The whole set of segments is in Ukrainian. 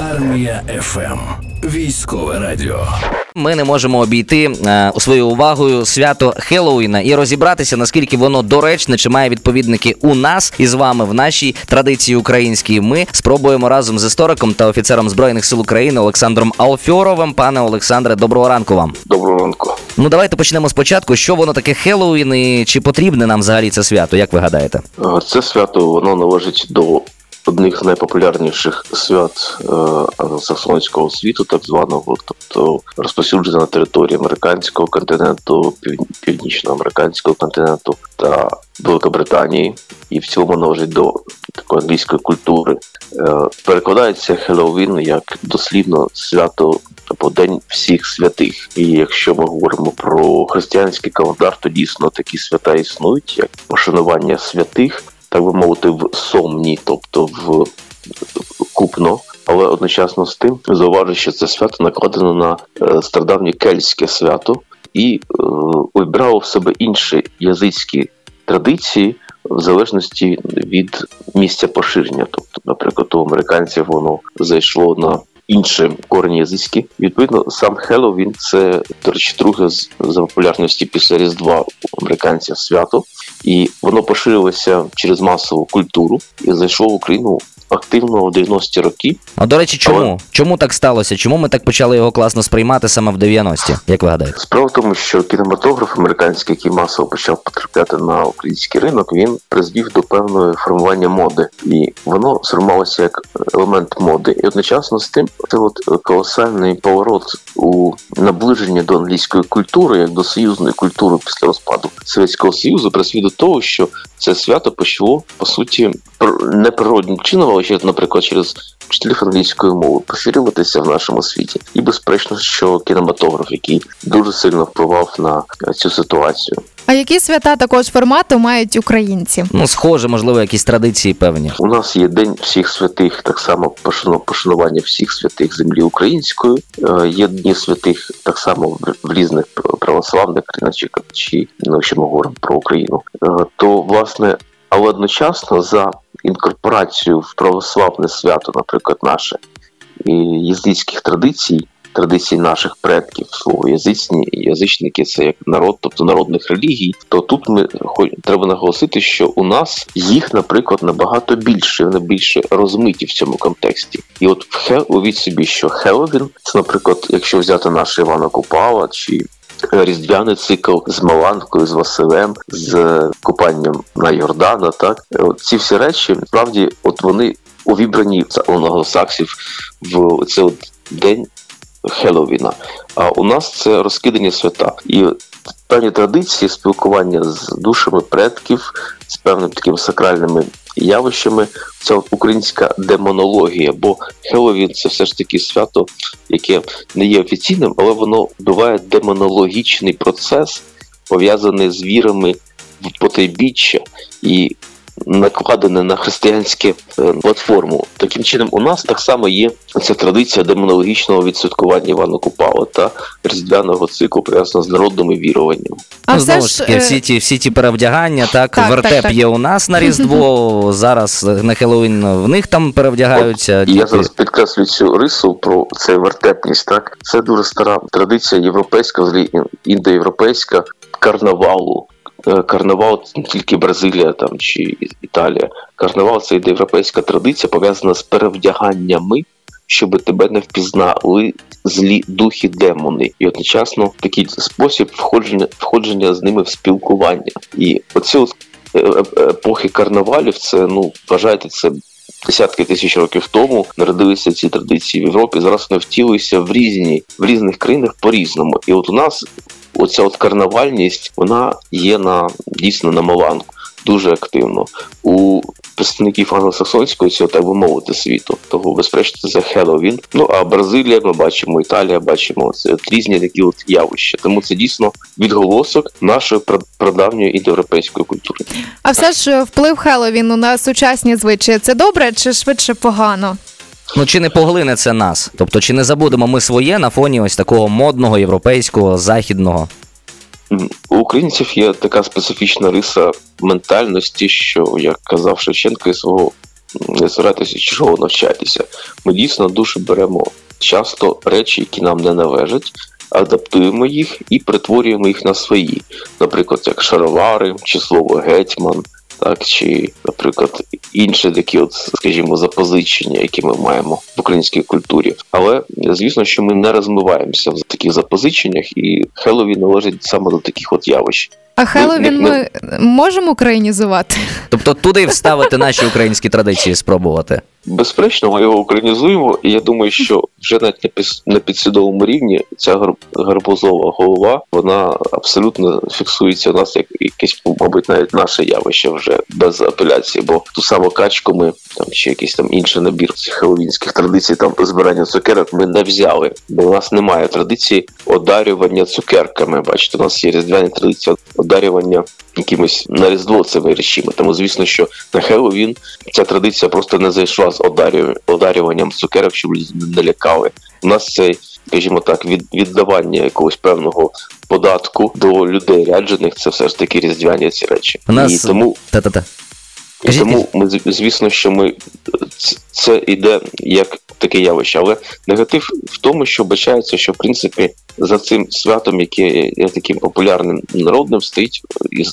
Армія FM. Військове радіо. Ми не можемо обійти е, своєю увагою свято Хеллоуіна і розібратися, наскільки воно доречне, чи має відповідники у нас і з вами в нашій традиції українській. Ми спробуємо разом з істориком та офіцером збройних сил України Олександром Алфьоровим. Пане Олександре, доброго ранку вам. Доброго ранку. Ну давайте почнемо спочатку. Що воно таке Хеллоуін і чи потрібне нам взагалі це свято? Як ви гадаєте? Е, Це свято воно належить до одних з найпопулярніших свят е, англосаксонського світу, так званого, тобто розповсюджене на території американського континенту, пів- північноамериканського континенту та Великобританії, і в цілому належить до такої англійської культури. Е, Перекладається Хеллоуін як дослівно свято або День всіх святих. І якщо ми говоримо про християнський календар, то дійсно такі свята існують, як пошанування святих, так би мовити, в сомні, тобто в купно. Але одночасно з тим зауважу, що це свято накладено на е, стародавнє кельтське свято і е, вибрало в себе інші язичські традиції в залежності від місця поширення. Тобто, наприклад, у американців воно зайшло на інші корені язичські. Відповідно, сам Хеллоуін – це, до речі, друге за популярності після Різдва у американців свято, і воно поширилося через масову культуру. І зайшло в Україну активно в 90-ті роки. А до речі, чому? Чому так сталося? Чому ми так почали його класно сприймати саме в 90-ті? Як ви гадаєте? Справа в тому, що кінематограф американський, який масово почав потрапляти на український ринок, він призвів до певного формування моди, і воно сформувалося як елемент моди. І одночасно з тим, це от колосальний поворот у наближенні до англійської культури, як до союзної культури після розпаду Совєтського Союзу, призвів до того, що це свято почало по суті пр- неприродним чином, ще, наприклад, через вчителів англійської мови поширюватися в нашому світі. І безперечно, що кінематограф, який дуже сильно впливав на е, цю ситуацію. А які свята також формату мають українці? Ну, схоже, можливо, якісь традиції певні. У нас є День всіх святих, так само пошанування всіх святих землі української. Е, Є дні святих так само в- різних православних країнах, чи, чи ну, якщо ми говоримо про Україну. Е, То власне, але одночасно за інкорпорацію в православне свято, наприклад, наше і язичських традицій. Традицій наших предків, слово язичні, язичники це як народ, тобто народних релігій. То тут ми треба наголосити, що у нас їх, наприклад, набагато більше, вони більше розмиті в цьому контексті. І от в Хе, уявіть собі, що Хеловін, це, наприклад, якщо взяти наше Івана Купала чи Різдвяний цикл з Маланкою, з Василем, з купанням на Йордана, так от ці всі речі, справді, от вони увібрані англосаксів в цей от день Хеллоуіна. А у нас це розкидані свята. І певні традиції спілкування з душами предків, з певними такими сакральними явищами. Це українська демонологія, бо Хеллоуін – це все ж таки свято, яке не є офіційним, але воно буває демонологічний процес, пов'язаний з вірами в потайбіччя і накладене на християнську е, платформу. Таким чином, у нас так само є ця традиція демонологічного відсвяткування Івана Купала та різдвяного циклу пов'язаного з народними віруваннями. А ну, знову ж, таки, е, всі ті, всі ті перевдягання, так, Так, вертеп так, так. є у нас на Різдво, зараз на Хеллоуін в них там перевдягаються. І я зараз підкреслю цю рису про це вертепність. Так це дуже стара традиція європейська, взагалі індоєвропейська карнавалу. Е, Карнавал це не тільки Бразилія там чи Італія. Карнавал це індоєвропейська традиція, пов'язана з перевдяганнями, щоб тебе не впізнали злі духи демони, і одночасно такий спосіб входження входження з ними в спілкування. І оці е, е, епохи карнавалів, це ну вважайте це десятки тисяч років тому народилися ці традиції в Європі. Зараз вони втілилися в різні в різних країнах по-різному. І от у нас оця от карнавальність вона є на дійсно на Маланку. Дуже активно у представників англосаксонського цього так би мовити світу. Того безперечно це Хеллоуін. Ну а Бразилія, ми бачимо, Італія бачимо це от різні такі от явища. Тому це дійсно відголосок нашої пра- прадавньої індоєвропейської культури. А все ж е, вплив Хеллоуіну на сучасні звичаї це добре чи швидше погано? Ну чи не поглине це нас? Тобто, чи не забудемо ми своє на фоні ось такого модного, європейського, західного? У українців є така специфічна риса ментальності, що, як казав Шевченко із свого не старайтеся чого навчатися. Ми дійсно дуже беремо часто речі, які нам не належать, адаптуємо їх і перетворюємо їх на свої. Наприклад, як шаровари, чи слово гетьман, так, чи, наприклад, інші такі, от, скажімо, запозичення, які ми маємо в українській культурі. Але звісно, що ми не розмиваємося в таких запозиченнях, і Хеллоуін належить саме до таких от явищ. А Хеллоуін ми, ми можемо українізувати? Тобто туди вставити наші українські традиції, спробувати. Безперечно, ми його українізуємо, і я думаю, що вже навіть на підсвідомому рівні ця гар- гарбузова голова вона абсолютно фіксується у нас як якесь, мабуть, навіть наше явище вже без апеляції. Бо ту саму качку ми там чи якийсь там інший набір цих хеловінських традицій, там збирання цукерок ми не взяли, бо у нас немає традиції одарювання цукерками. Бачите, у нас є різдвяні традиції одарювання якимось на різдво цими вирішимо. Тому звісно, що на Хеллоуін ця традиція просто не зайшла з одарю- одарюванням цукерок, щоб люди не лякали. У нас це, скажімо так, від, віддавання якогось певного податку до людей ряджених, це все ж таки різдвяні ці речі. У нас- І тому Та-та-та. І тому ми звісно, що ми це йде як таке явище, але негатив в тому, що бачається, що в принципі за цим святом, яке є таким популярним народним, стоїть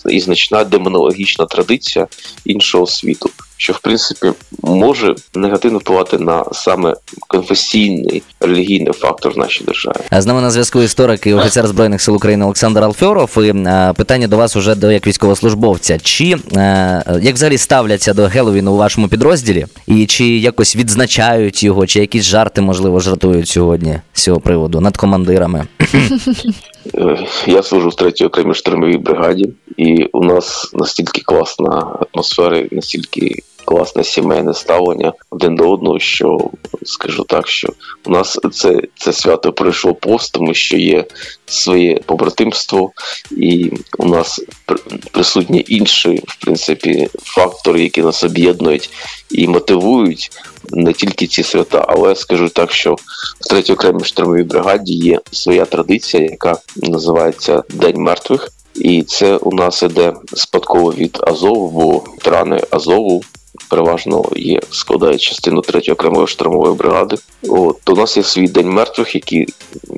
і, значна демонологічна традиція іншого світу, що в принципі може негативно впливати на саме конфесійний релігійний фактор в нашій державі. З нами на зв'язку історик і офіцер збройних сил України Олександр Алфьоров. І е, питання до вас уже до як військовослужбовця. Чи е, як взагалі ставляться до Геловіну у вашому підрозділі? І чи якось відзначають його, чи якісь жарти можливо жартують сьогодні з цього приводу над командирами? Е, Я служу в третій окремій штурмовій бригаді, і у нас настільки класна атмосфера, настільки класне сімейне ставлення один до одного, що скажу так, що у нас це, це свято пройшло повз, тому що є своє побратимство, і у нас присутні інші, в принципі, фактори, які нас об'єднують і мотивують не тільки ці свята, але скажу так, що в третій окремій штурмовій бригаді є своя традиція, яка називається День мертвих. І це у нас іде спадково від Азову, бо трани Азову переважно є складають частину третьої окремої штурмової бригади. От то у нас є свій день мертвих, який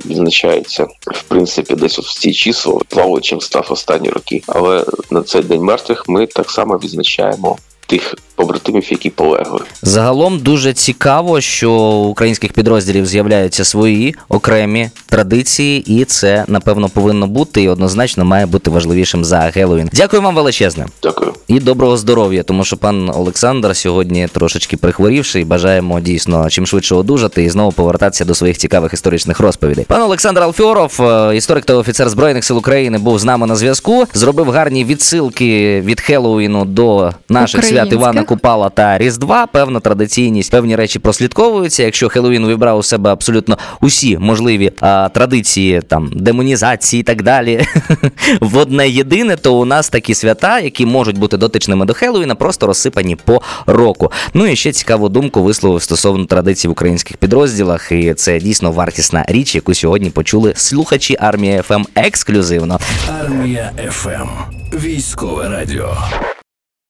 відзначається в принципі десь от в ці числа, плаваючим став останні роки. Але на цей день мертвих ми так само відзначаємо тих побратимів, які полегли. Загалом дуже цікаво, що у українських підрозділів з'являються свої окремі традиції, і це напевно повинно бути і однозначно має бути важливішим за Геловін. Дякую вам величезне. Дякую. І доброго здоров'я, тому що пан Олександр сьогодні трошечки прихворівший. Бажаємо дійсно чим швидше одужати і знову повертатися до своїх цікавих історичних розповідей. Пан Олександр Алфьоров, е, історик та офіцер збройних сил України, був з нами на зв'язку. Зробив гарні відсилки від Хеллоуіну до наших свят Івана Купала та Різдва. Певна традиційність, певні речі прослідковуються. Якщо Хеллоуін вибрав у себе абсолютно усі можливі а, традиції, там демонізації і так далі, в одне єдине, то у нас такі свята, які можуть бути дотичними до Хеллоуіна, просто розсипані по року. Ну і ще цікаву думку висловив стосовно традицій в українських підрозділах, і це дійсно вартісна річ, яку сьогодні почули слухачі армії FM ексклюзивно. Армія ФМ. Військове радіо.